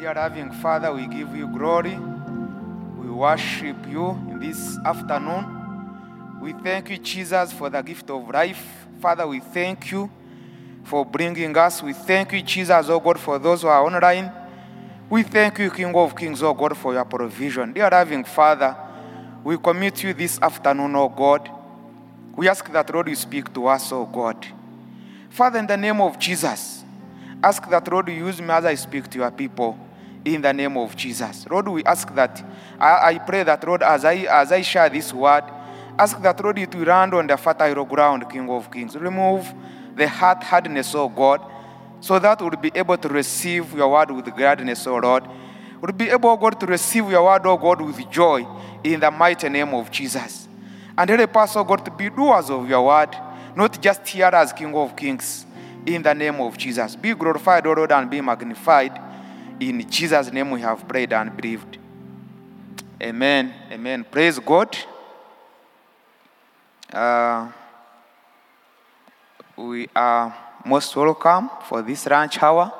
Dear loving Father, we give you glory. We worship you this afternoon. We thank you, Jesus, for the gift of life. Father, we thank you for bringing us. We thank you, Jesus, oh God, for those who are online. We thank you, King of Kings, oh God, for your provision. Dear loving Father, we commit you this afternoon, oh God. We ask that, Lord, you speak to us, oh God. Father, in the name of Jesus, ask that, Lord, you use me as I speak to your people. In the name of Jesus. Lord, we ask that, I, I pray that, Lord, as I, as I share this word, ask that, Lord, it will land on the fertile ground, King of Kings. Remove the heart hardness, oh God, so that we'll be able to receive your word with gladness, oh Lord. We'll be able, God, to receive your word, oh God, with joy in the mighty name of Jesus. And help us, oh God, to be doers of your word, not just hearers, King of Kings, in the name of Jesus. Be glorified, O Lord, and be magnified. In Jesus' name we have prayed and believed. Amen. Amen. Praise God. Uh, we are most welcome for this lunch hour.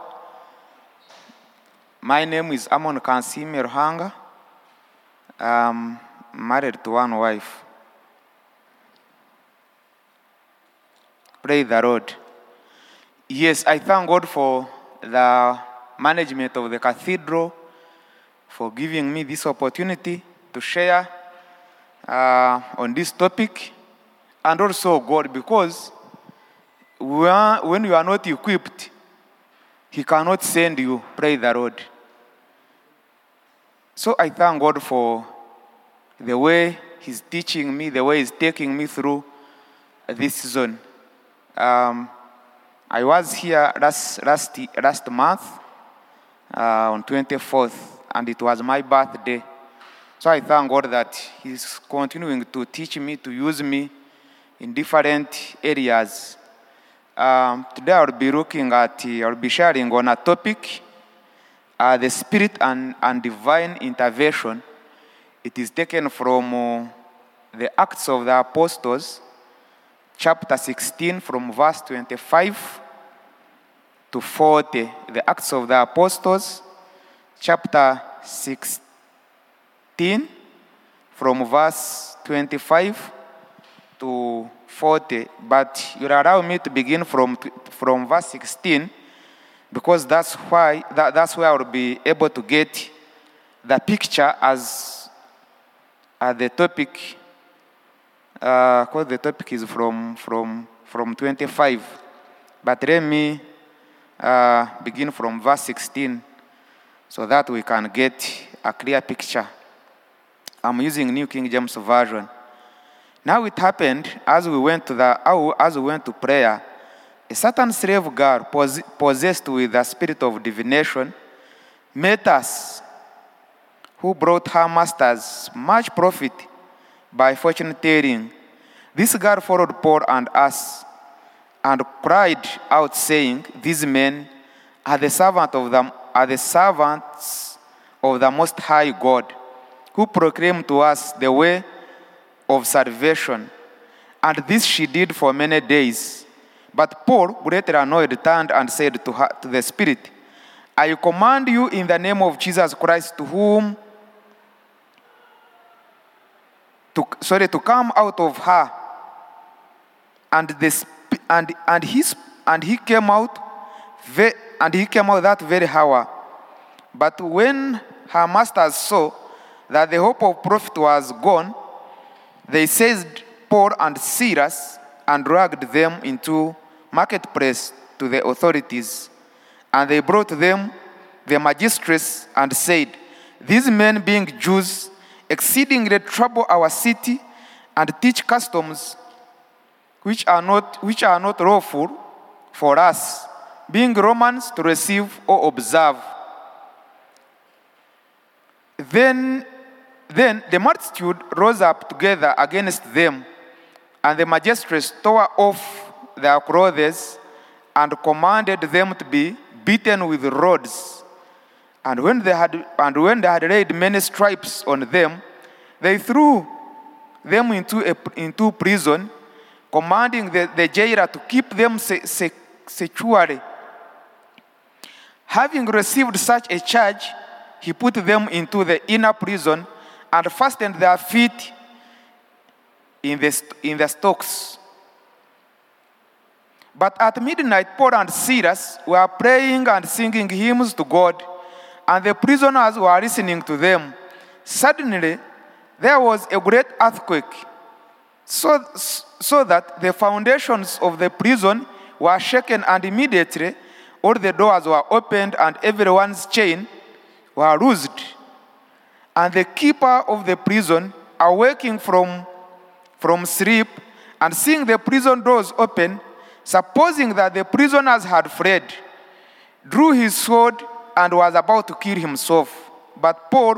My name is Amon Kansiime Ruhanga. I'm married to one wife. Praise the Lord. Yes, I thank God for the management of the cathedral for giving me this opportunity to share uh, on this topic, and also God, because we are, when you are not equipped, He cannot send you. Pray the Lord. So I thank God for the way He's teaching me, the way He's taking me through this season. Um, I was here last, last, last month uh, on 24th, and it was my birthday. So I thank God that He's continuing to teach me, to use me in different areas. Um, today I'll be looking at, I'll be sharing on a topic, uh, the spirit and, and divine intervention. It is taken from uh, the Acts of the Apostles, chapter 16, from verse 25 to 40. The Acts of the Apostles, chapter 16, from verse 25 to 40. But you'll allow me to begin from, from verse 16 because that's, why, that, that's where I'll be able to get the picture as uh, the topic, because uh, the topic is from, from, from 25. But let me uh, begin from verse 16 so that we can get a clear picture. I'm using New King James Version. Now it happened as we went to the as we went to prayer, a certain slave girl possessed with the spirit of divination met us, who brought her masters much profit by fortune telling. This girl followed Paul and us and cried out, saying, These men are the servant of the, are the servants of the Most High God, who proclaim to us the way of salvation. And this she did for many days. But Paul, greatly annoyed, turned and said to, her, to the Spirit, I command you in the name of Jesus Christ, to whom, to, sorry, to come out of her. And, the, and, and, he, and he came out, and he came out that very hour. But when her masters saw that the hope of profit was gone, they seized Paul and Silas and dragged them into marketplace to the authorities. And they brought them the magistrates and said, These men, being Jews, exceedingly trouble our city and teach customs which are not, which are not lawful for us, being Romans, to receive or observe. Then then the multitude rose up together against them, and the magistrates tore off their clothes and commanded them to be beaten with rods. And when they had, and when they had laid many stripes on them, they threw them into, a, into prison, commanding the, the jailer to keep them se, se, securely. Having received such a charge, he put them into the inner prison and fastened their feet in the, st- in the stocks. But at midnight, Paul and Silas were praying and singing hymns to God, and the prisoners were listening to them. Suddenly, there was a great earthquake, so, so that the foundations of the prison were shaken, and immediately all the doors were opened, and everyone's chain were loosed. And the keeper of the prison, awaking from, from sleep and seeing the prison doors open, supposing that the prisoners had fled, drew his sword and was about to kill himself. But Paul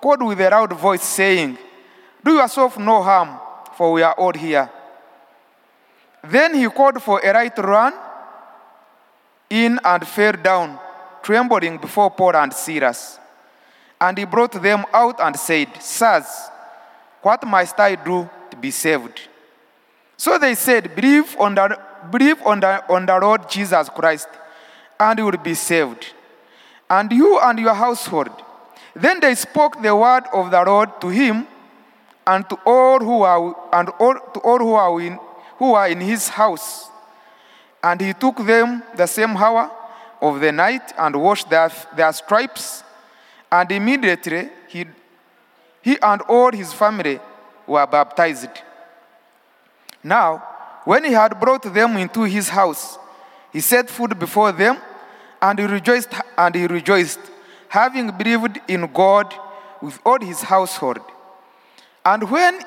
called with a loud voice, saying, Do yourself no harm, for we are all here. Then he called for a right run in and fell down, trembling before Paul and Silas. And he brought them out and said, Sirs, what must I do to be saved? So they said, Believe on the, believe on the, on the Lord Jesus Christ, and you will be saved, and you and your household. Then they spoke the word of the Lord to him and to all who are, and all, to all who are, in, who are in his house. And he took them the same hour of the night and washed their, their stripes. And immediately he, he and all his family were baptized. Now, when he had brought them into his house, he set food before them, and he rejoiced, and he rejoiced, having believed in God with all his household. And when,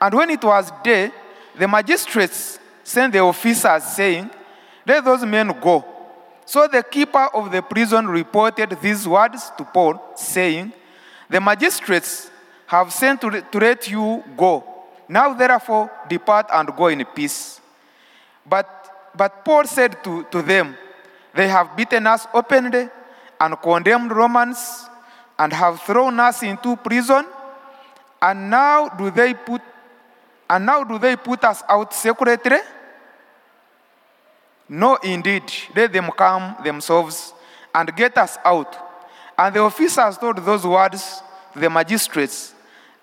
and when it was day, the magistrates sent the officers, saying, Let those men go. So the keeper of the prison reported these words to Paul, saying, The magistrates have sent to, to let you go. Now, therefore, depart and go in peace. But, but Paul said to, to them, They have beaten us openly and condemned Romans and have thrown us into prison. And now do they put and now do they put us out secretly? No, indeed. Let them come themselves and get us out. And the officers told those words to the magistrates,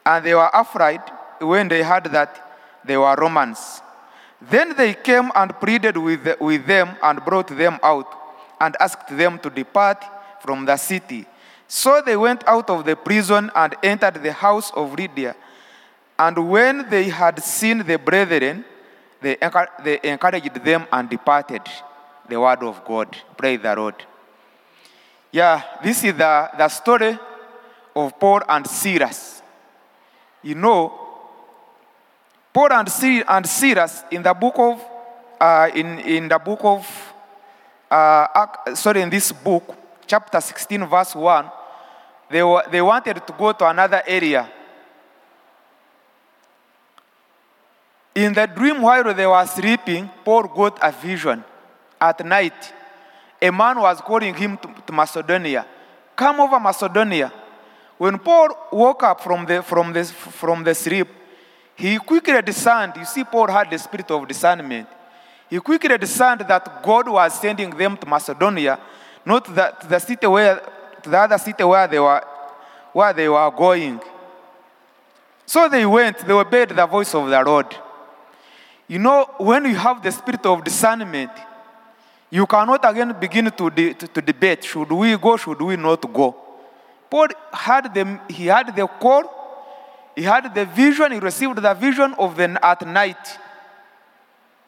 and they were afraid when they heard that they were Romans. Then they came and pleaded with, the, with them and brought them out and asked them to depart from the city. So they went out of the prison and entered the house of Lydia. And when they had seen the brethren, they, they encouraged them and departed. The word of God. Praise the Lord. Yeah, this is the, the story of Paul and Silas. You know, Paul and, and Silas in the book of, uh, in, in the book of, uh, sorry, in this book, chapter 16, verse 1, they, were, they wanted to go to another area. In the dream while they were sleeping, Paul got a vision. At night, a man was calling him to, to Macedonia. Come over Macedonia. When Paul woke up from the, from, the, from the sleep, he quickly discerned. You see, Paul had the spirit of discernment. He quickly discerned that God was sending them to Macedonia, not the, to the city where, to the other city where they were, where they were going. So they went. They obeyed the voice of the Lord. You know, when you have the spirit of discernment, you cannot again begin to, de- to, to, debate should we go, should we not go. Paul had the, he had the call, he had the vision, he received the vision of the at night.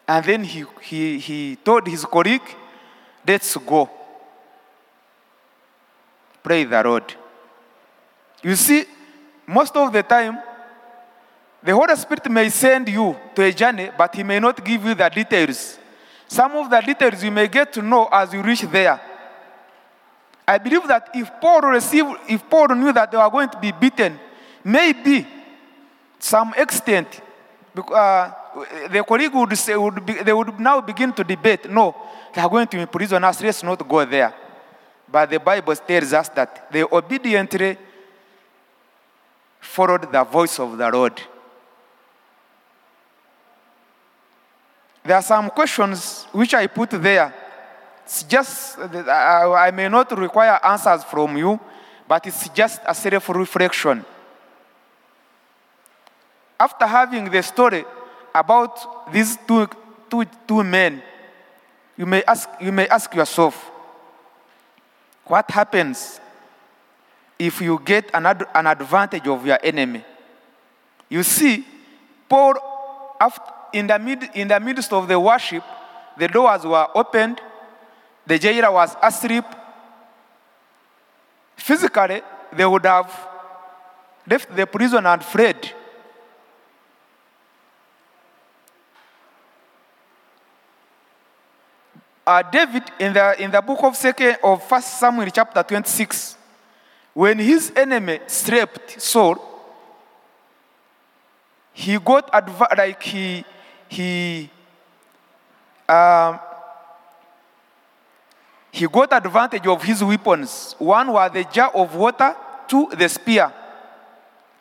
And then he, he, he told his colleague, let's go. Pray the Lord. You see, most of the time, the Holy Spirit may send you to a journey, but He may not give you the details. Some of the details you may get to know as you reach there. I believe that if Paul received, if Paul knew that they were going to be beaten, maybe some extent, uh, the colleague would say, would be, they would now begin to debate. No, they are going to imprison us. Let's not go there. But the Bible tells us that they obediently followed the voice of the Lord. There are some questions which I put there It's just, I may not require answers from you, but it's just a self reflection. After having the story about these two, two, two men, you may, ask, you may ask yourself, what happens if you get an, ad- an advantage of your enemy? You see, Paul, after, in, the mid, in the midst of the worship, the doors were opened, the jailer was asleep. Physically, they would have left the prison and fled. Uh, David, in the, in the book of second of First Samuel, chapter 26, when his enemy slept, Saul, he got adv- like he he um, he got advantage of his weapons. One was the jar of water, two the spear,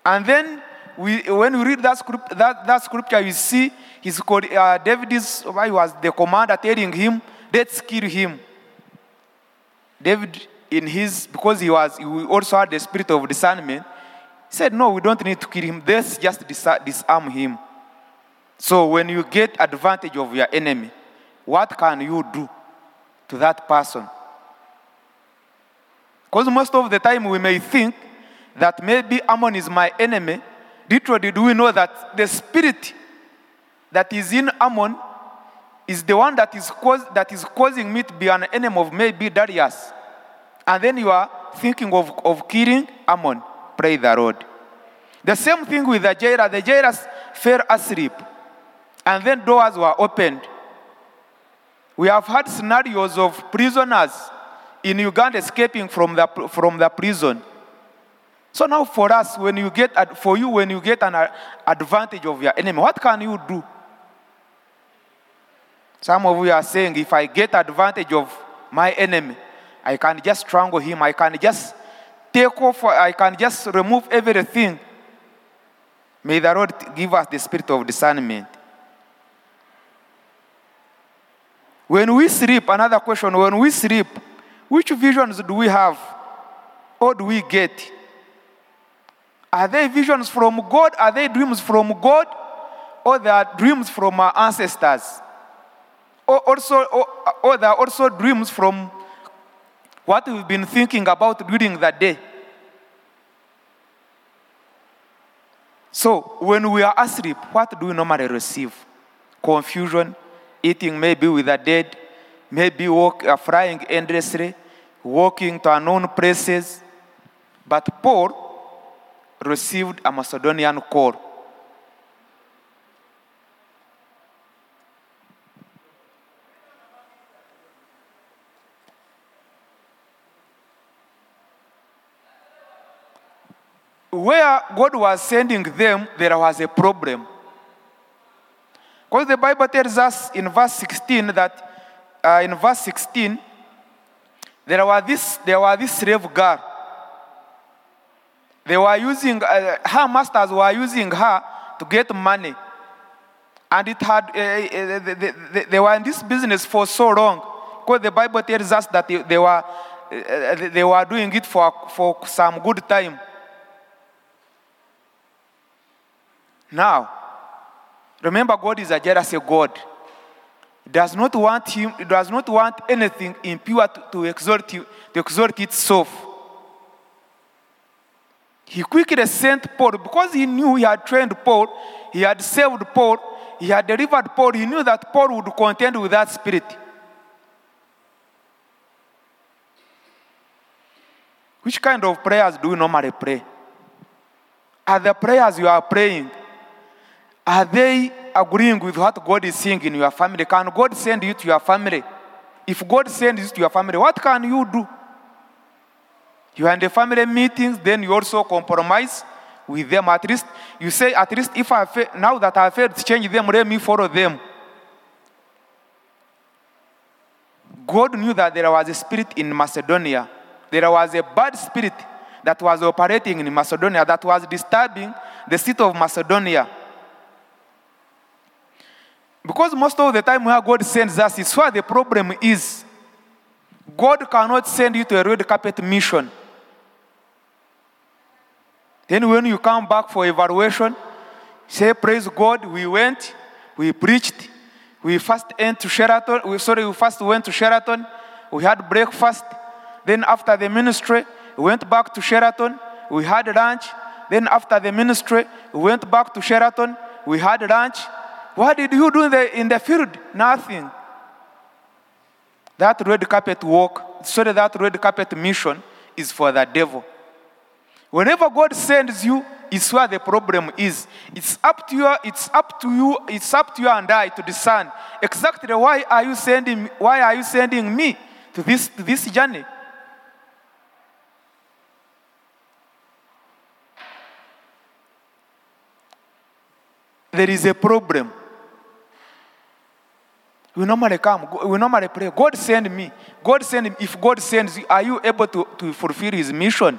and then we, when we read that, script, that, that scripture, you see his uh, David's why was the commander telling him, "Let's kill him." David, in his because he was he also had the spirit of discernment, said, "No, we don't need to kill him. Let's just disarm him." So when you get advantage of your enemy, what can you do to that person? Because most of the time we may think that maybe Amon is my enemy. Literally, do we know that the spirit that is in Amon is the one that is, cause, that is causing me to be an enemy of maybe Darius? And then you are thinking of, of killing Amon. Pray the Lord. The same thing with the jailer. The jailers fell asleep. And then doors were opened. We have had scenarios of prisoners in Uganda escaping from the, from the prison. So now for us, when you get, for you, when you get an uh, advantage of your enemy, what can you do? Some of you are saying, if I get advantage of my enemy, I can just strangle him, I can just take off, I can just remove everything. May the Lord give us the spirit of discernment. When we sleep, another question, when we sleep, which visions do we have or do we get? Are they visions from God? Are they dreams from God? Or they are dreams from our ancestors? Or also, or, or they are also dreams from what we've been thinking about during the day. So, when we are asleep, what do we normally receive? Confusion, eating maybe with the dead, maybe walk, uh, flying endlessly, walking to unknown places. But Paul received a Macedonian call. Where God was sending them, there was a problem. Because the Bible tells us in verse 16 that, uh, in verse 16, there were this, there was this slave girl. They were using, uh, her masters were using her to get money. And it had, uh, uh they, they, they, were in this business for so long. Because the Bible tells us that they, they were, uh, they were doing it for, for some good time. Now, remember, God is a jealous God. He does not want him, he does not want anything impure to, to exalt to exalt itself. He quickly sent Paul because he knew he had trained Paul, he had saved Paul, he had delivered Paul. He knew that Paul would contend with that spirit. Which kind of prayers do you normally pray? Are the prayers you are praying are they agreeing with what God is saying in your family? Can God send you to your family? If God sends you to your family, what can you do? You are in the family meetings, then you also compromise with them. At least you say, at least if I fail, now that I failed to change them, let me follow them. God knew that there was a spirit in Macedonia. There was a bad spirit that was operating in Macedonia that was disturbing the city of Macedonia. Because most of the time where God sends us is where the problem is. God cannot send you to a red carpet mission. Then when you come back for evaluation, say, praise God, we went, we preached, we first went to Sheraton, we, sorry, we first went to Sheraton, we had breakfast. Then after the ministry, we went back to Sheraton, we had lunch. Then after the ministry, we went back to Sheraton, we had lunch. What did you do in the, in the field? Nothing. That red carpet walk, sorry, that red carpet mission is for the devil. Whenever God sends you, it's where the problem is. It's up to you, it's up to you, it's up to you and I to discern exactly why are you sending why are you sending me to this to this journey? There is a problem. We normally come, we normally pray, God send me. God send him. If God sends you, are you able to, to fulfill his mission?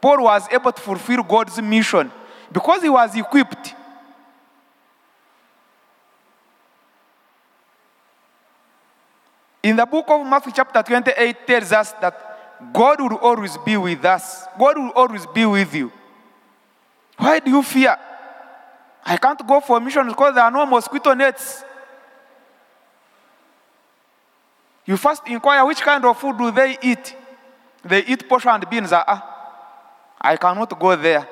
Paul was able to fulfill God's mission because he was equipped. In the book of Matthew, chapter 28, tells us that God will always be with us. God will always be with you. Why do you fear? I can't go for mission because there are no mosquito nets. You first inquire which kind of food do they eat. They eat posho and beans. Ah, I cannot go there.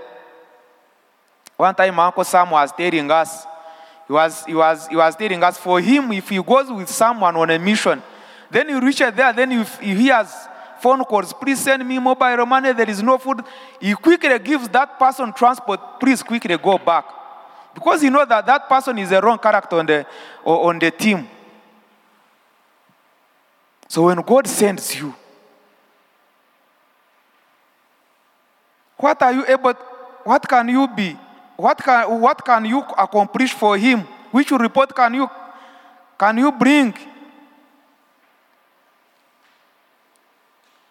One time, Uncle Sam was telling us, he was, he, was, he was telling us, for him, if he goes with someone on a mission, then he reaches there, then if he hears phone calls, please send me mobile money, there is no food. He quickly gives that person transport, please quickly go back. Because he knows that that person is a wrong character on the, on the team. So when God sends you, what are you able, what can you be? What can, what can you accomplish for him? Which report can you, can you bring?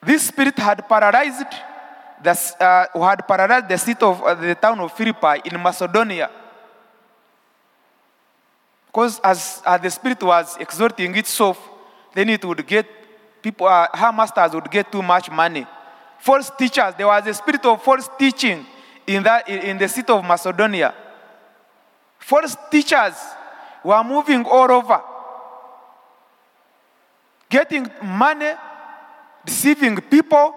This spirit had paralyzed the, uh, had paralyzed the city of uh, the town of Philippi in Macedonia. Because as, as the spirit was exerting itself, then it would get people, uh, her masters would get too much money. False teachers, there was a spirit of false teaching in, that, in the city of Macedonia. False teachers were moving all over, getting money, deceiving people,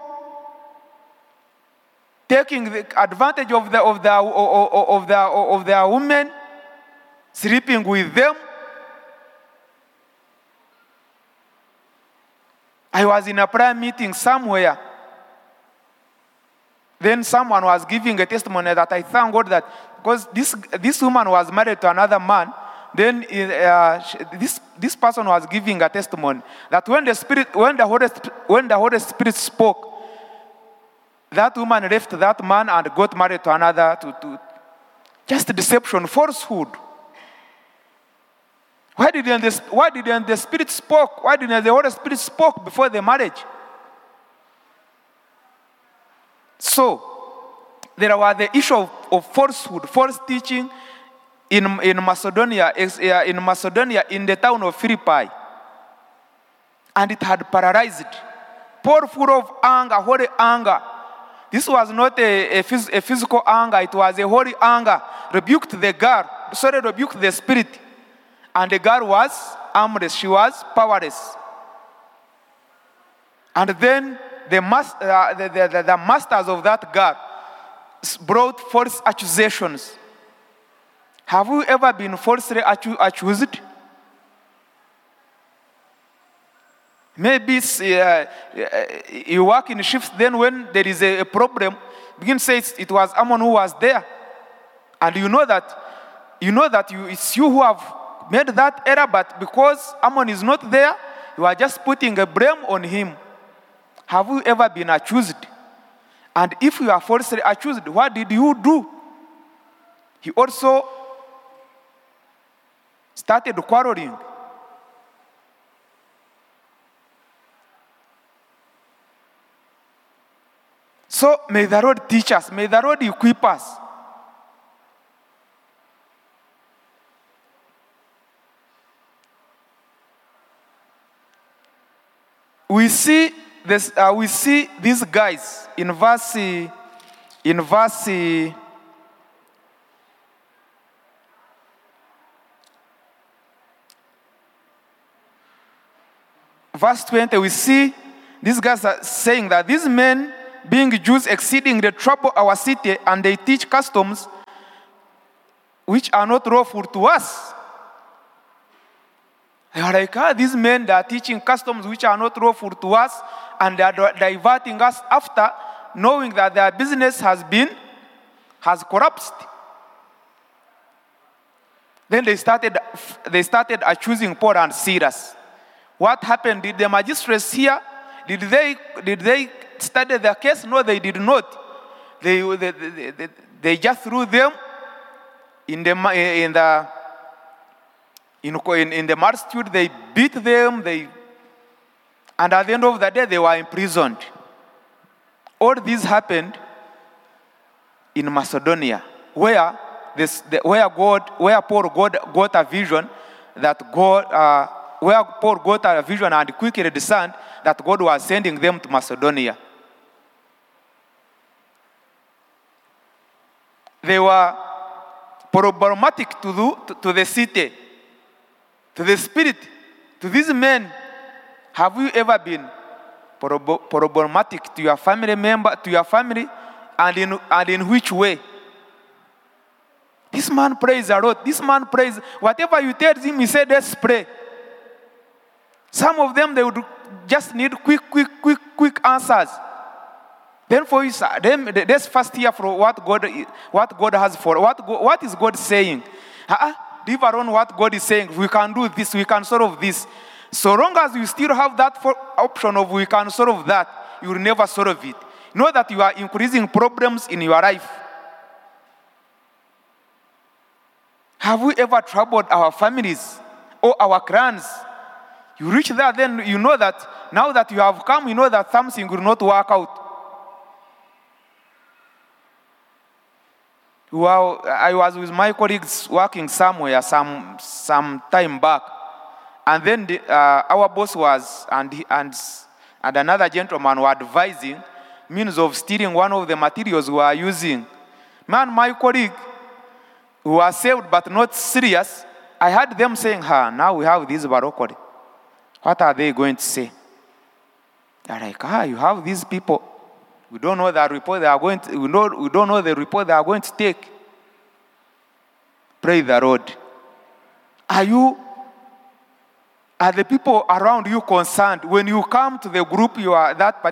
taking advantage of, the, of, the, of, the, of their women, sleeping with them. I was in a prayer meeting somewhere. Then someone was giving a testimony that I thank God that because this, this woman was married to another man, then uh, this, this person was giving a testimony that when the Spirit, when the Holy, when the Holy Spirit spoke, that woman left that man and got married to another, to, to just deception, falsehood. Why didn't, the, why didn't the Spirit spoke? Why didn't the Holy Spirit spoke before the marriage? So, there was the issue of, of falsehood, false teaching in, in Macedonia, eh, in Macedonia, in the town of Philippi. And it had paralyzed. Paul full of anger, holy anger. This was not a, a, a physical anger, it was a holy anger. Rebuked the girl, sorry, rebuked the spirit. And the girl was armless, she was powerless. And then the, uh, the, the, the, masters of that girl brought false accusations. Have you ever been falsely accused? Maybe uh, you work in shifts, then when there is a, problem, begin to say it was Amon who was there. And you know that you know that you, it's you who have made that error, but because Amon is not there, you are just putting a blame on him. Have you ever been accused? And if you are falsely accused, what did you do? He also started quarreling. So may the Lord teach us, may the Lord equip us we see this, uh, we see these guys in verse, in verse, verse 20, we see these guys are saying that these men, being Jews, exceedingly trouble our city, and they teach customs which are not lawful to us. They are like, ah, these men they are teaching customs which are not lawful to us, and they are diverting us after knowing that their business has been has collapsed. Then they started they started accusing Paul and Silas. What happened? Did the magistrates here? Did they did they study their case? No, they did not. They, they, they, they just threw them in the in the in, in, in the multitude, they beat them, they, and at the end of the day, they were imprisoned. All this happened in Macedonia, where, this, the, where, God, where Paul got, got a vision that God, uh, where Paul got a vision and quickly discerned that God was sending them to Macedonia. They were problematic to, do, to, to the city to the spirit, to these men, have you ever been problematic to your family member, to your family, and in, and in which way? This man prays a lot. This man prays. Whatever you tell him, he said, let's pray. Some of them, they would just need quick, quick, quick, quick answers. Then for you, then let's first hear from what God, what God has for. What, what is God saying? Uh-uh leave alone what God is saying. We can do this, we can solve this. So long as you still have that option of we can solve that, you will never solve it. Know that you are increasing problems in your life. Have we ever troubled our families or our clans? You reach there, then you know that now that you have come, you know that something will not work out. Well, I was with my colleagues working somewhere some, some time back. And then the, uh, our boss was, and, and, and another gentleman were advising means of stealing one of the materials we are using. Man, my colleague, who was saved but not serious, I heard them saying, ha, now we have this barocode. What are they going to say? They're like, ah, you have these people. We don't know the report they are going to, we, know, we don't know the report they are going to take. Pray the Lord. Are you, are the people around you concerned? When you come to the group, you are that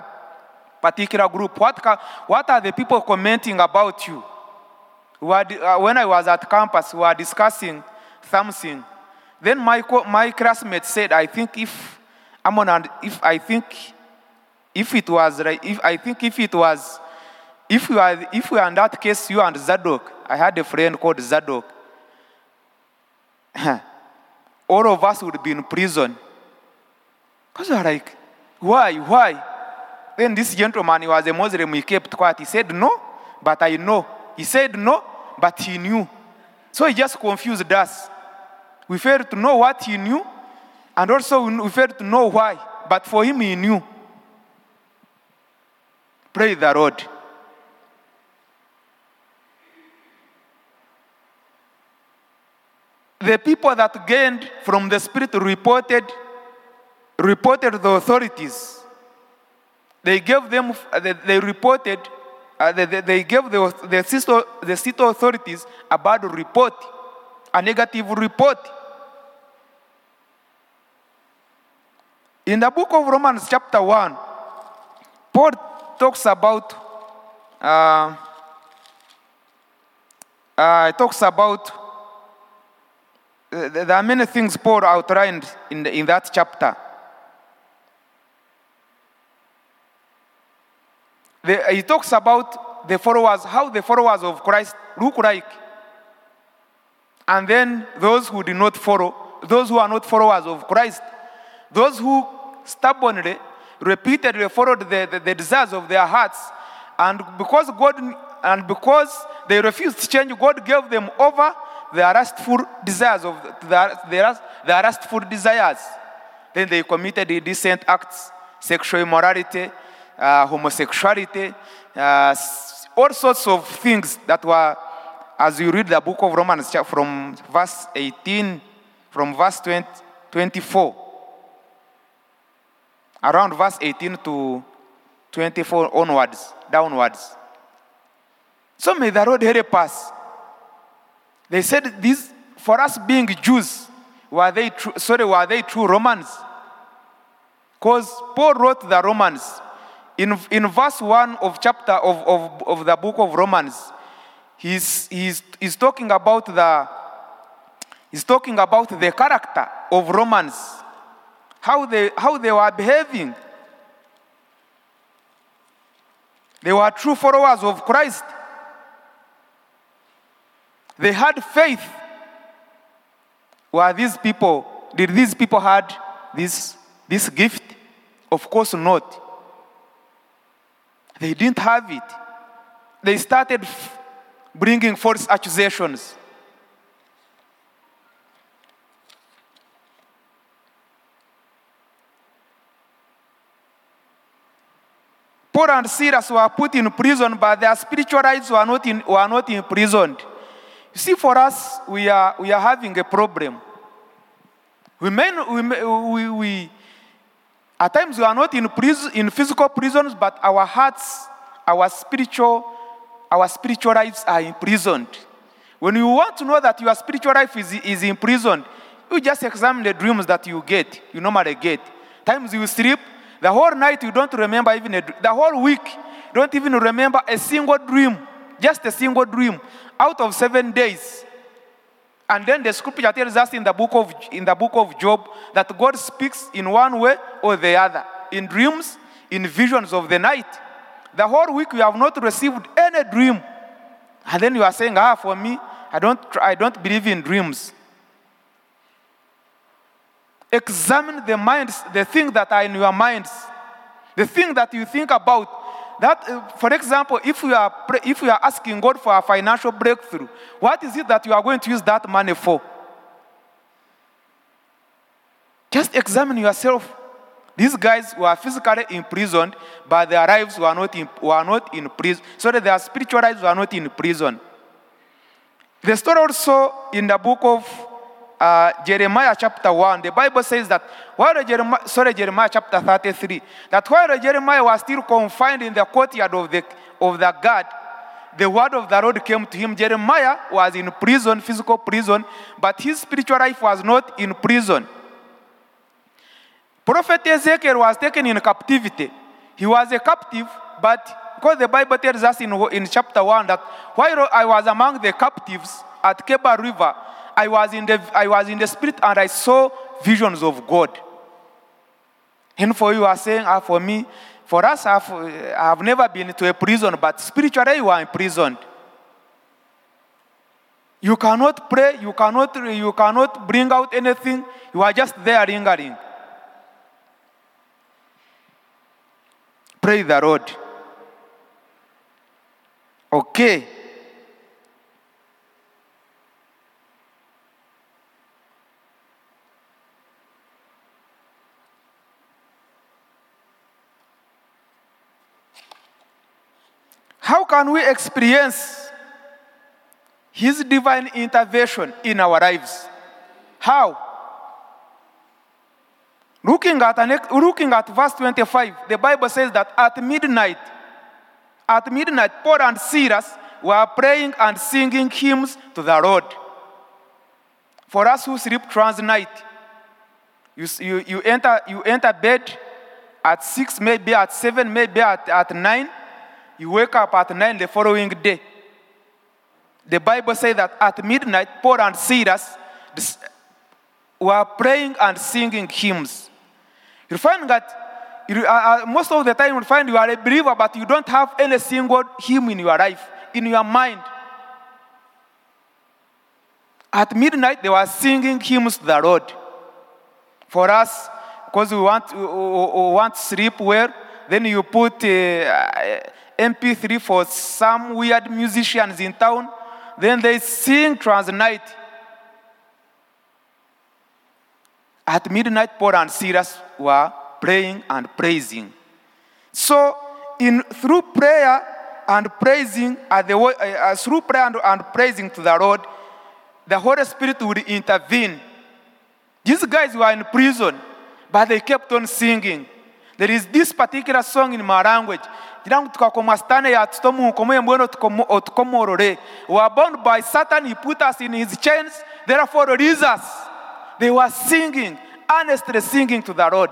particular group, what, what are the people commenting about you? Uh, when I was at campus, we were discussing something. Then my, my classmate said, I think if I'm on, if I think if it was, if, I think if it was, if we, are, if we are in that case, you and Zadok, I had a friend called Zadok, all of us would be in prison. Because you're like, why, why? Then this gentleman, he was a Muslim, he kept quiet. He said, no, but I know. He said no, but he knew. So he just confused us. We failed to know what he knew, and also we failed to know why. But for him, he knew. Pray the Lord. The people that gained from the Spirit reported, reported the authorities. They gave them, they, they reported, uh, they, gave the, the, the city authorities a bad report, a negative report. In the book of Romans, chapter 1, Paul talks about uh, uh, it talks about uh, there are many things Paul outlined in, the, in that chapter. The, he talks about the followers, how the followers of Christ look like. And then those who do not follow, those who are not followers of Christ, those who stubbornly repeatedly followed the, the, the desires of their hearts. And because God and because they refused to change, God gave them over their lustful desires of their, their, lustful desires. Then they committed indecent acts sexual immorality, uh, homosexuality, uh, all sorts of things that were, as you read the book of Romans from verse 18, from verse 20, 24, around verse 18 to 24 onwards, downwards. So may the Lord help us. They said this for us being Jews, were they true, sorry, were they true Romans? Because Paul wrote the Romans in, in verse 1 of chapter of, of, of the book of Romans. He's, he's, he's talking about the he's talking about the character of Romans, how they, how they were behaving. They were true followers of Christ. They had faith. Were these people, did these people had this, this gift? Of course not. They didn't have it. They started f- bringing false accusations. Paul and Silas were put in prison, but their spiritual lives were not, in, were not imprisoned. You see, for us, we are, we are having a problem. We, may, we, we, we, at times we are not in, prison, in physical prisons, but our hearts, our spiritual, our spiritual lives are imprisoned. When you want to know that your spiritual life is, is imprisoned, you just examine the dreams that you get, you normally get. Times you sleep, the whole night you don't remember even a, the whole week, you don't even remember a single dream, just a single dream out of seven days. And then the scripture tells us in the book of in the book of Job that God speaks in one way or the other, in dreams, in visions of the night. The whole week you have not received any dream. And then you are saying, ah, for me, I don't, I don't believe in dreams. Examine the minds, the things that are in your minds, the thing that you think about. That, uh, for example, if you are if you are asking God for a financial breakthrough, what is it that you are going to use that money for? Just examine yourself. These guys were physically imprisoned, but their lives were not in, were not in prison. So that their spiritual lives were not in prison. The story also in the book of uh, Jeremiah chapter 1, the Bible says that while Jeremiah, sorry, Jeremiah chapter 33, that while Jeremiah was still confined in the courtyard of the, of the guard, the word of the Lord came to him. Jeremiah was in prison, physical prison, but his spiritual life was not in prison. Prophet Ezekiel was taken in captivity. He was a captive, but because the Bible tells us in, in chapter 1 that while I was among the captives at Chebar River, I was, in the, I was in the spirit and I saw visions of God. And for you are saying, ah, for me, for us, I've, I've never been to a prison, but spiritually you are imprisoned. You cannot pray, you cannot, you cannot bring out anything, you are just there lingering. Praise the Lord. Okay. How can we experience His divine intervention in our lives? How? Looking at, looking at verse 25, the Bible says that at midnight, at midnight, Paul and Silas were praying and singing hymns to the Lord. For us who sleep trans night, you, you, you, enter, you enter bed at 6, maybe at 7, maybe at, at 9. You wake up at 9 the following day. The Bible says that at midnight, Paul and Silas were praying and singing hymns. You find that you, uh, uh, most of the time you find you are a believer, but you don't have any single hymn in your life, in your mind. At midnight, they were singing hymns to the Lord. For us, because we want, we, want sleep well, then you put uh, MP3 for some weird musicians in town. Then they sing trans night. At midnight, Paul and Silas were praying and praising. So, in through prayer and praising, uh, the, uh, uh, through prayer and, and praising to the Lord, the Holy Spirit would intervene. These guys were in prison, but they kept on singing. There is this particular song in my language. We were bound by Satan, he put us in his chains, therefore release us. They were singing, earnestly singing to the Lord.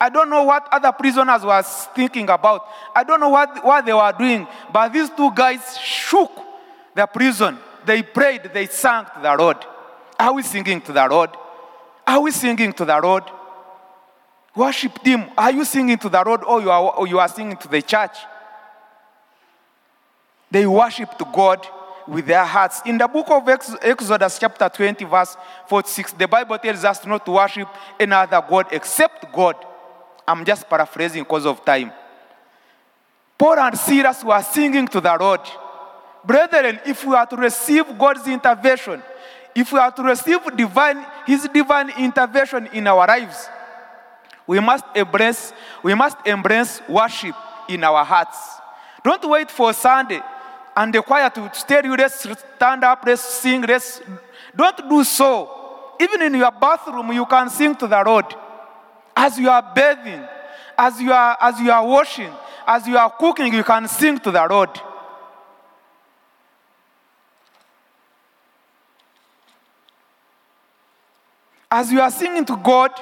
I don't know what other prisoners were thinking about. I don't know what, what they were doing, but these two guys shook the prison. They prayed, they sang to the Lord. Are we singing to the Lord? Are we singing to the Lord? Worship Him. Are you singing to the Lord or you are, or you are singing to the church? They worshiped God with their hearts. In the book of Exodus, chapter 20, verse 46, the Bible tells us not to worship any other God except God. I'm just paraphrasing because of time. Paul and Silas were singing to the Lord. Brethren, if we are to receive God's intervention, if we are to receive divine, His divine intervention in our lives, we must embrace, we must embrace worship in our hearts. Don't wait for Sunday and the choir to tell you, let's stand up, let's sing, let's. Don't do so. Even in your bathroom, you can sing to the Lord. As you are bathing, as you are, as you are washing, as you are cooking, you can sing to the Lord. As you are singing to God,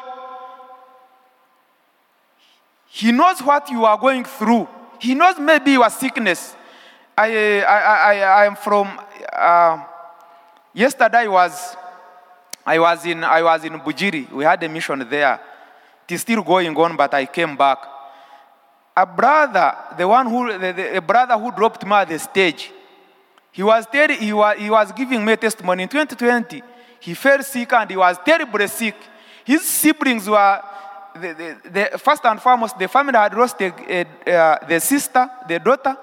He knows what you are going through. He knows maybe your sickness. I, I, I, I am from, uh, yesterday was, I was in, I was in Bujiri. We had a mission there. It is still going on, but I came back. A brother, the one who, the, the, a brother who dropped me at the stage, he was, telling, he, was, he was giving me testimony. In 2020, he fell sick and he was terribly sick. His siblings were, the, the, the, first and foremost, the family had lost the, uh, the sister, the daughter.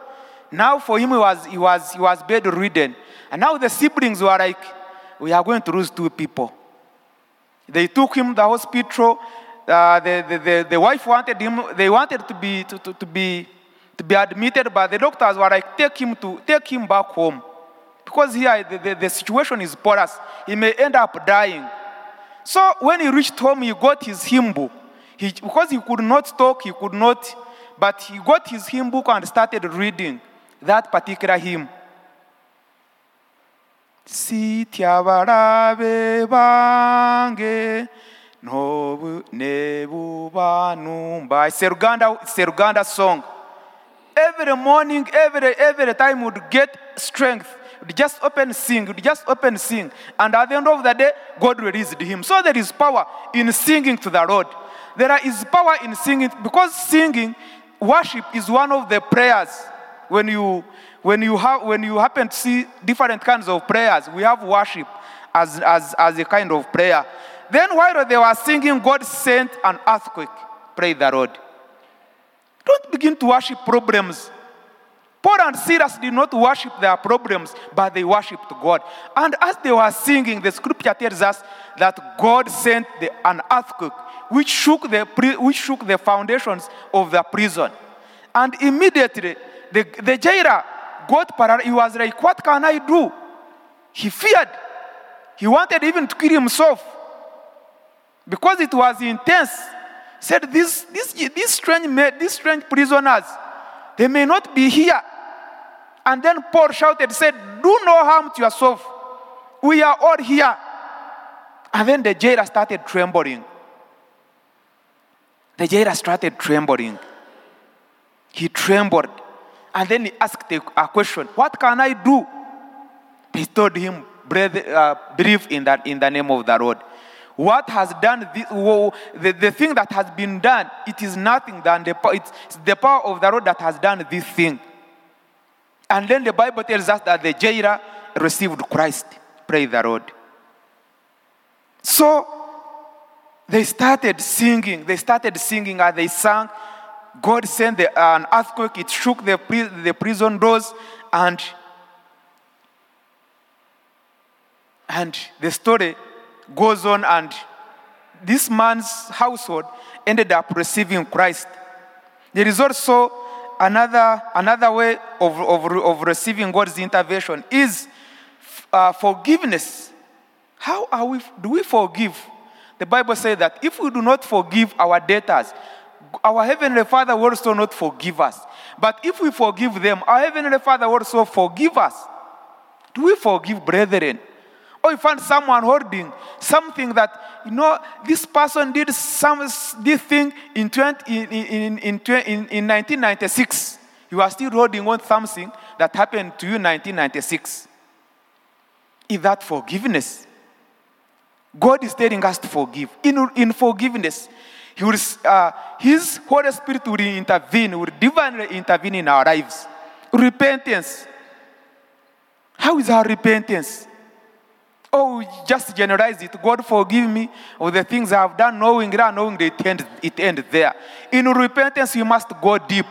Now for him, he was, he was, he was bedridden. And now the siblings were like, we are going to lose two people. They took him to the hospital. Uh, the, the, the, the wife wanted him, they wanted to be, to, to, to, be, to be admitted, but the doctors were like, take him, to, take him back home. Because here the, the, the situation is porous. He may end up dying. So when he reached home, he got his hymn book. He, because he could not talk, he could not, but he got his hymn book and started reading that particular hymn. Sitya barabe bange nobu nebubanumba. It's a Luganda, it's a Luganda song. Every morning, every, every time would get strength. Would just open sing, would just open sing. And at the end of the day, God released him. So there is power in singing to the Lord. There is power in singing because singing, worship is one of the prayers. When you when you have when you happen to see different kinds of prayers, we have worship as, as, as a kind of prayer. Then while they were singing, God sent an earthquake. Pray the Lord. Don't begin to worship problems. Paul and Silas did not worship their problems, but they worshiped God. And as they were singing, the scripture tells us that God sent the, an earthquake which shook, the, which shook the foundations of the prison. And immediately, the, the jailer got paralyzed. He was like, What can I do? He feared. He wanted even to kill himself because it was intense. Said, These, these, these, strange, these strange prisoners, they may not be here. And then Paul shouted, said, Do no harm to yourself. We are all here. And then the jailer started trembling. The jailer started trembling. He trembled. And then he asked a, question What can I do? They told him, "Breathe, uh, Believe in, that, in the name of the Lord. What has done this, wo- the, the thing that has been done, it is nothing than the, it's the power of the Lord that has done this thing. And then the Bible tells us that the jailer received Christ. Praise the Lord. So they started singing. They started singing as they sang. God sent the, an earthquake. It shook the, the prison doors. And, and the story goes on. And this man's household ended up receiving Christ. There is also another, another way of, of, of receiving God's intervention is uh, forgiveness. How are we, do we forgive? The Bible says that if we do not forgive our debtors, our Heavenly Father will also not forgive us. But if we forgive them, our Heavenly Father will also forgive us. Do we forgive brethren? Or you find someone holding something that, you know, this person did some this thing in, 20, in, in, in, in, in 1996. You are still holding on something that happened to you in 1996. Is that forgiveness? God is telling us to forgive. In, in forgiveness, he will, uh, His Holy Spirit will intervene, will divinely intervene in our lives. Repentance. How is our repentance? Oh, just generalize it. God forgive me of the things I have done, knowing and knowing it ends, it ends there. In repentance, you must go deep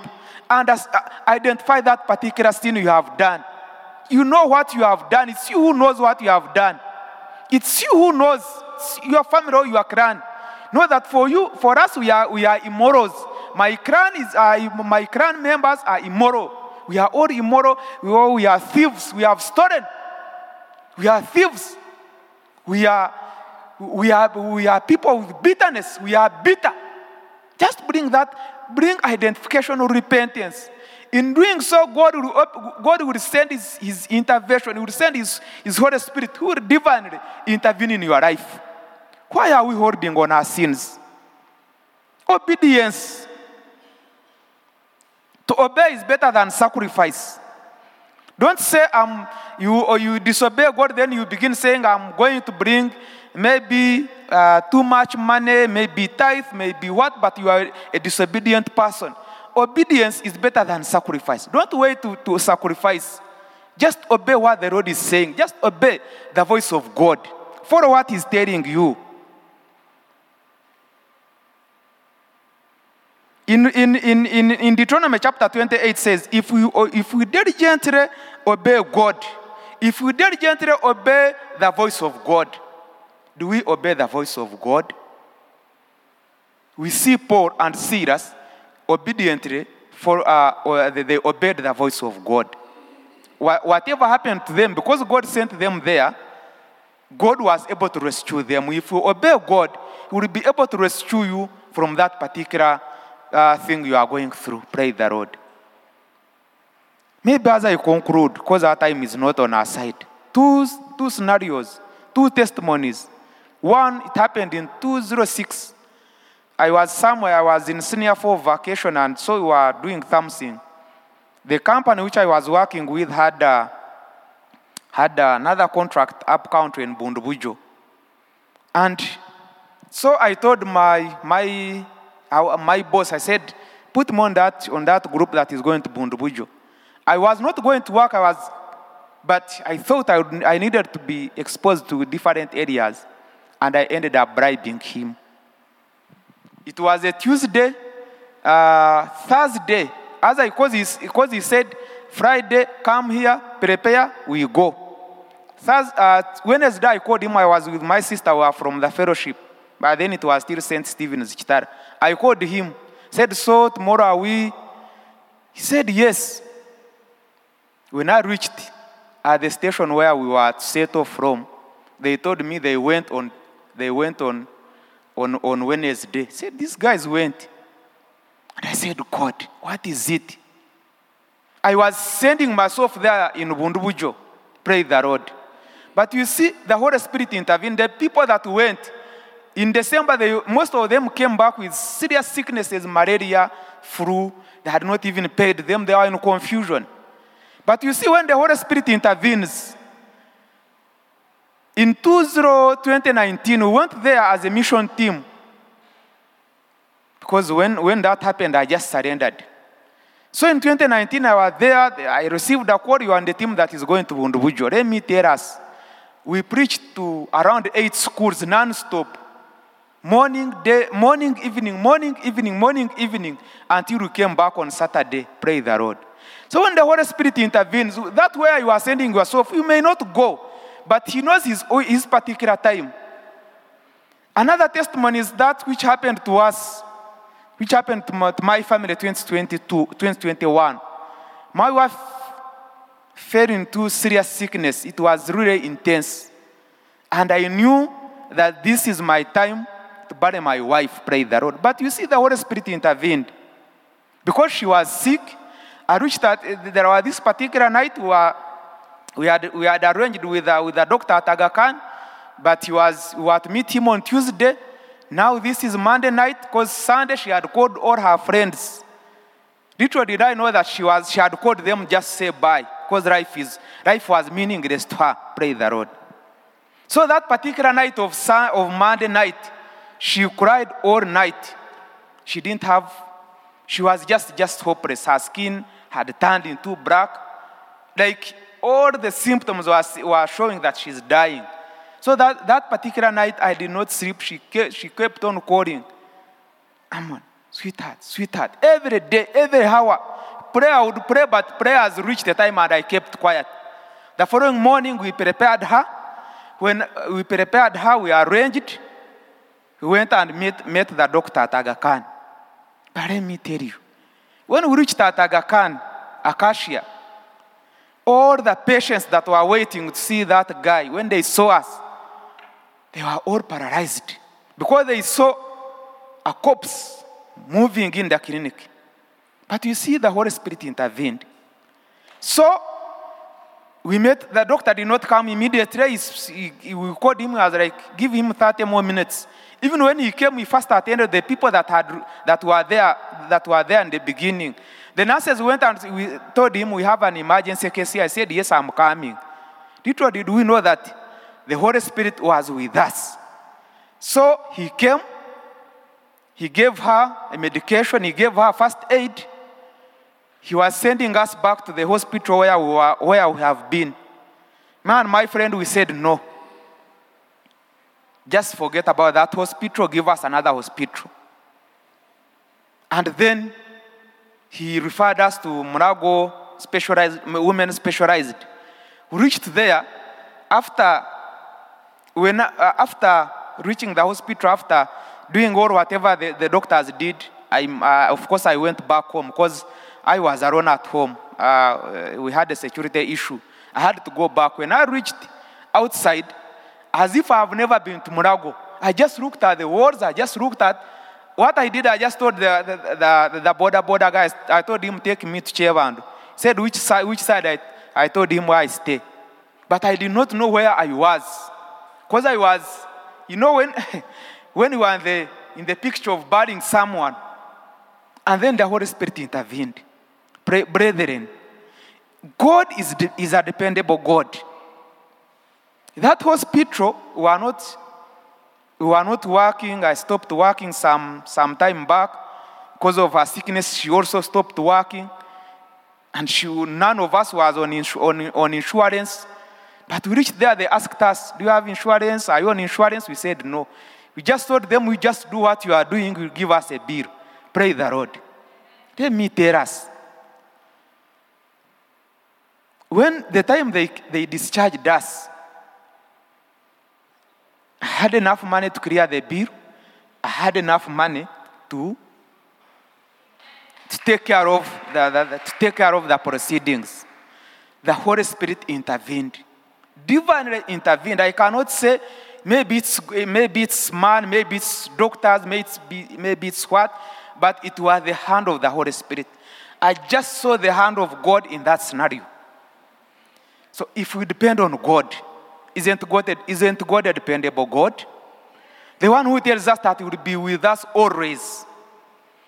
and uh, identify that particular sin you have done. You know what you have done. It's you who knows what you have done. It's you who knows your family or your clan. Know that for you, for us, we are, we are immorals. My clan is, uh, my clan members are immoral. We are all immoral. We, all, we are thieves. We have stolen. We are thieves. We are, we are, we are people with bitterness. We are bitter. Just bring that, bring identification or repentance. In doing so, God will, God will send his, his intervention. He will send his, his Holy Spirit who will divinely intervene in your life. Why are we holding on our sins? Obedience. To obey is better than sacrifice. Don't say um, you or you disobey God, then you begin saying, I'm going to bring maybe uh, too much money, maybe tithe, maybe what, but you are a disobedient person. Obedience is better than sacrifice. Don't wait to, to sacrifice. Just obey what the Lord is saying. Just obey the voice of God. Follow what He's telling you. In, in, in, in, in Deuteronomy chapter 28 says, if we, oh, if we diligently obey God, if we diligently obey the voice of God, do we obey the voice of God? We see Paul and Silas obediently for, uh, they, they obeyed the voice of God. Whatever happened to them, because God sent them there, God was able to rescue them. If you obey God, He will be able to rescue you from that particular uh, thing you are going through. Pray the Lord. Maybe as I conclude, because our time is not on our side, two, two scenarios, two testimonies. One, it happened in 2006. I was somewhere, I was in senior four vacation, and so we were doing something. The company which I was working with had, uh, had another contract up country in Bundibugyo. And so I told my, my my boss, I said, put me on that, on that group that is going to Bundibugyo. I was not going to work, I was, but I thought I, would, I needed to be exposed to different areas, and I ended up bribing him. It was a Tuesday, uh, Thursday, as I, because he, said, Friday, come here, prepare, we go. Thursday, uh, Wednesday, I called him, I was with my sister who are from the fellowship. But then it was still St. Stephen's Chitara. I called him, said, So tomorrow are we? He said, Yes. When I reached at the station where we were set off from, they told me they went on, they went on, on, on Wednesday. Said, These guys went. And I said, God, what is it? I was sending myself there in Bundibugyo. Pray the Lord. But you see, the Holy Spirit intervened. The people that went, in December, they, most of them came back with serious sicknesses, malaria, flu. They had not even paid them. They were in confusion. But you see, when the Holy Spirit intervenes, in 2019, we went there as a mission team. Because when, when that happened, I just surrendered. So in 2019, I was there. I received a call. You are on the team that is going to Bundibugyo. Let me tell us. We preached to around eight schools non-stop morning, day, morning, evening, morning, evening, morning, evening, until we came back on Saturday. Pray the Lord. So when the Holy Spirit intervenes, that where you are sending yourself, you may not go, but He knows His, his particular time. Another testimony is that which happened to us, which happened to my, family 2022, 2021. My wife fell into serious sickness. It was really intense. And I knew that this is my time to bury my wife, pray the Lord. But you see, the Holy Spirit intervened. Because she was sick, I reached that there was this particular night where we had, we had arranged with, uh, with the doctor at Aga Khan, but he was, we were to meet him on Tuesday. Now this is Monday night because Sunday she had called all her friends. Little did I know that she, was, she had called them just say bye because life, is, life was meaningless to her. Pray the Lord. So that particular night of, sun, of Monday night, she cried all night. She didn't have, she was just, just hopeless. Her skin had turned into black. Like all the symptoms were, were showing that she's dying. So that, that particular night, I did not sleep. She kept, she kept on calling. Amon, sweetheart, sweetheart. Every day, every hour, prayer I would pray, but prayers reached the time and I kept quiet. The following morning, we prepared her. When uh, we prepared her, we arranged. We went and met, met the doctor at Aga Khan. But let me tell you, when we reached at Aga Khan, Acacia, all the patients that were waiting to see that guy, when they saw us, they were all paralyzed because they saw a corpse moving in the clinic. But you see, the Holy Spirit intervened. So we met, the doctor did not come immediately. He, he, we called him, I was like, give him 30 more minutes. Even when he came, we first attended the people that, had, that, were, there, that were there in the beginning. The nurses went and we told him we have an emergency case here. I said, Yes, I'm coming. Little did we know that the Holy Spirit was with us. So he came, he gave her a medication, he gave her first aid. He was sending us back to the hospital where we, were, where we have been. Man, my friend, we said no. Just forget about that hospital, give us another hospital. And then he referred us to Mulago specialized, women specialized. We reached there after, when, uh, after reaching the hospital, after doing all whatever the, the doctors did, I, uh, of course I went back home because I was alone at home. Uh, we had a security issue. I had to go back. When I reached outside, as if I have never been to Mulago, I just looked at the walls, I just looked at what I did, I just told the, the, the, the boda boda guys, I told him, take me to Chevand. He said, which side, which side I, I told him where I stay. But I did not know where I was. Because I was, you know, when, when you were in the, in the picture of burying someone, and then the Holy Spirit intervened. Brethren, God is, is a dependable God. That hospital were not we were not working. I stopped working some, some time back because of her sickness. She also stopped working. And she, none of us was on, on, on insurance. But we reached there, they asked us, Do you have insurance? Are you on insurance? We said no. We just told them, We just do what you are doing, you give us a bill. Pray the Lord. Let me tell us. When the time they, they discharged us, I had enough money to clear the bill. I had enough money to, to take care of the, the, the, to take care of the proceedings. The Holy Spirit intervened. Divinely intervened. I cannot say maybe it's maybe it's man, maybe it's doctors, maybe it's, maybe it's what, but it was the hand of the Holy Spirit. I just saw the hand of God in that scenario. So if we depend on God, isn't God, a, isn't God a dependable God? The one who tells us that he will be with us always.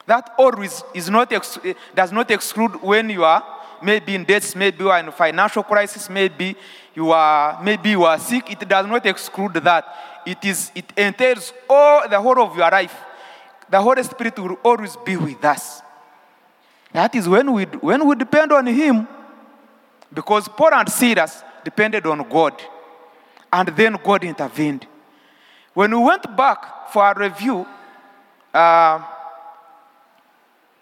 That always is not ex- does not exclude when you are maybe in debts, maybe you are in financial crisis, maybe you are maybe you are sick. It does not exclude that. It is it entails all the whole of your life. The Holy Spirit will always be with us. That is when we when we depend on Him, because Paul and Silas depended on God. And then God intervened. When we went back for a review uh,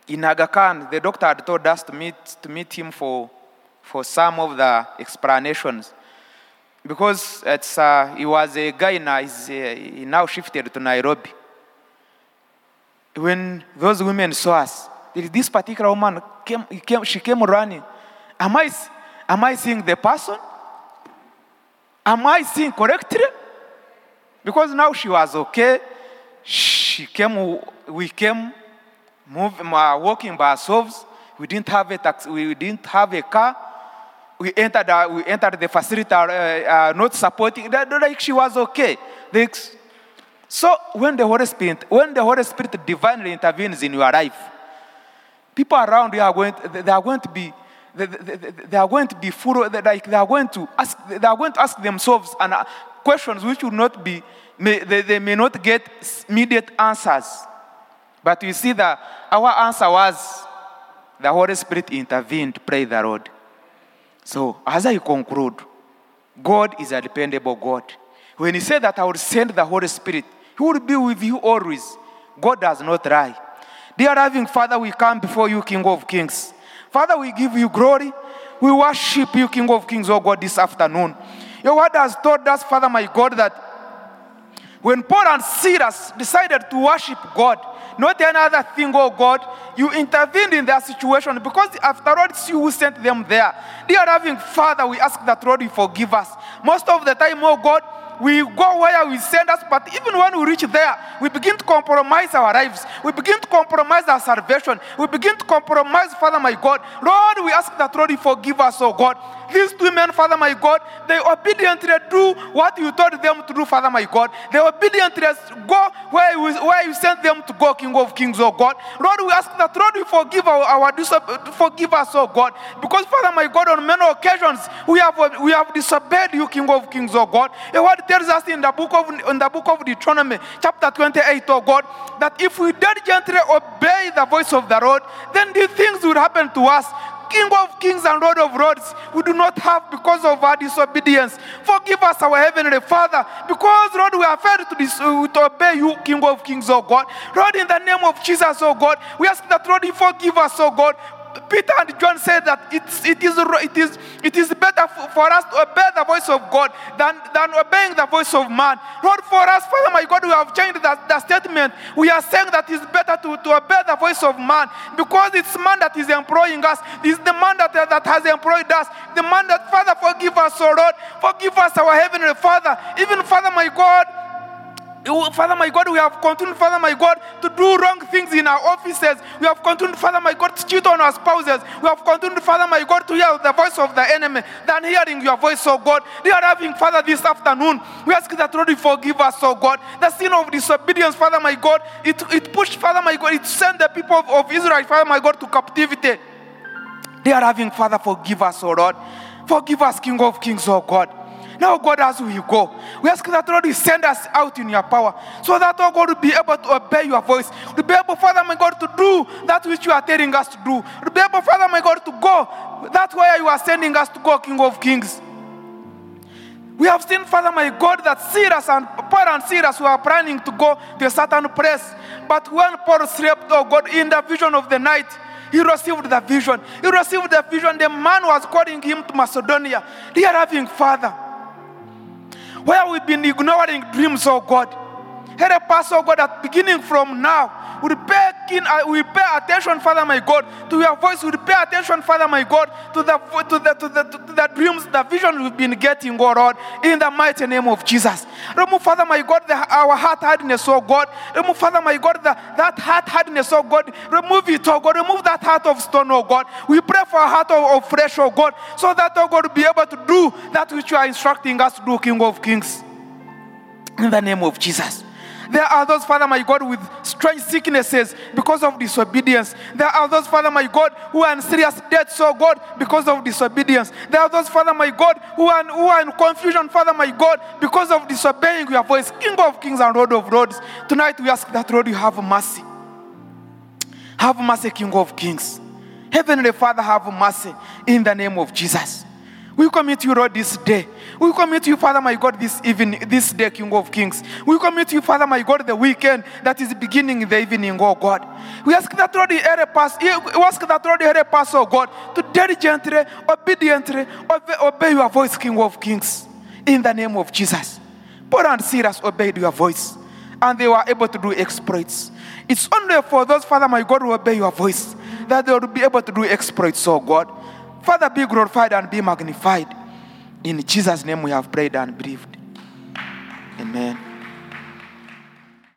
in Aga Khan, the doctor had told us to meet, to meet him for, for some of the explanations. because it's, uh, he was a guy now, he's, uh, he now shifted to Nairobi. When those women saw us, this particular woman, came, came, she came running. Am I, am I seeing the person? Am I seeing correctly? Because now she was okay. She came, we came move, uh, walking by ourselves. We didn't have a taxi, we didn't have a car. We entered, uh, we entered the facility, uh, uh, not supporting, like she was okay. So when the Holy Spirit, when the Holy Spirit divinely intervenes in your life, people around you are going, they are going to be, they, are going to be full, like they are going to ask, they are going to ask themselves and uh, questions which will not be, may, they, they may not get immediate answers. But you see that our answer was the Holy Spirit intervened, pray the Lord. So as I conclude, God is a dependable God. When He said that I will send the Holy Spirit, He will be with you always. God does not lie. Dear loving Father, we come before you, King of Kings. Father, we give you glory. We worship you, King of Kings, oh God, this afternoon. Your word has taught us, Father, my God, that when Paul and Silas decided to worship God, not any other thing, oh God, you intervened in their situation because after all, it's you who sent them there. Dear loving Father, we ask that, Lord, you forgive us. Most of the time, oh God, we go where we send us, but even when we reach there, we begin to compromise our lives. We begin to compromise our salvation. We begin to compromise, Father, my God. Lord, we ask that, Lord, you forgive us, oh God. These two men, Father, my God, they obediently do what you told them to do, Father, my God. They obediently go where you, where you sent them to go, King of Kings, oh God. Lord, we ask that, Lord, you forgive our, our forgive us, oh God. Because, Father, my God, on many occasions, we have, we have disobeyed you, King of Kings, oh God. Your word tells us in the book of, in the book of Deuteronomy, chapter 28, oh God, that if we diligently obey the voice of the Lord, then these things will happen to us. King of kings and Lord of lords, we do not have because of our disobedience. Forgive us, our heavenly Father, because, Lord, we are failed to, dis- uh, to obey you, King of kings, oh God. Lord, in the name of Jesus, oh God, we ask that, Lord, you forgive us, oh God. Peter and John said that it's, it, is, it, is, it is better for us to obey the voice of God than, than obeying the voice of man. Lord, for us, Father, my God, we have changed the statement. We are saying that it's better to, to obey the voice of man because it's man that is employing us. It's the man that, that has employed us. The man that, Father, forgive us, oh Lord. Forgive us, our heavenly Father. Even, Father, my God, Father my God, we have continued, Father my God, to do wrong things in our offices. We have continued, Father my God, to cheat on our spouses. We have continued, Father my God, to hear the voice of the enemy than hearing your voice, oh God. Dear having Father, this afternoon, we ask that Lord, you forgive us, oh God. The sin of disobedience, Father my God, it, it pushed, Father my God, it sent the people of, of Israel, Father my God, to captivity. They are having Father, forgive us, oh Lord. Forgive us, King of Kings, oh God. Now, God, as we go, we ask that, Lord, you send us out in your power so that, oh God, will be able to obey your voice. We'll be able, Father, my God, to do that which you are telling us to do. We'll be able, Father, my God, to go that way you are sending us to go, King of Kings. We have seen, Father, my God, that Silas and Paul and Silas were planning to go to a certain place. But when Paul slept, oh God, in the vision of the night, he received the vision. He received the vision. The man was calling him to Macedonia. Dear loving Father, where we've been ignoring dreams, oh God. Help us, oh God, that beginning from now, we pay, uh, we pay attention, Father my God, to your voice. We pay attention, Father my God, to the, to the, to the, to the dreams, the vision we've been getting, oh Lord, in the mighty name of Jesus. Remove, Father my God, the, our heart hardness, oh God. Remove, Father my God, the, that heart hardness, oh God. Remove it, oh God. Remove that heart of stone, oh God. We pray for a heart of, of flesh, oh God, so that, oh God, be able to do that which you are instructing us to do, King of Kings in the name of Jesus. There are those, Father my God, with strange sicknesses because of disobedience. There are those, Father my God, who are in serious debt, so God, because of disobedience. There are those, Father my God, who are, who are in confusion, Father my God, because of disobeying your voice. King of kings and Lord of lords. Tonight we ask that, Lord, you have mercy. Have mercy, King of kings. Heavenly Father, have mercy in the name of Jesus. We commit you, Lord, this day. We commit you, Father, my God, this evening, this day, King of Kings. We commit you, Father, my God, the weekend that is beginning in the evening, oh God. We ask that, Lord, help us. We ask that, Lord, help us, oh God, to diligently, obediently obey, obey your voice, King of Kings. in the name of Jesus. Paul and Silas obeyed your voice and they were able to do exploits. It's only for those, Father, my God, who obey your voice that they will be able to do exploits, oh God. Father, be glorified and be magnified. In Jesus' name we have prayed and believed. Amen.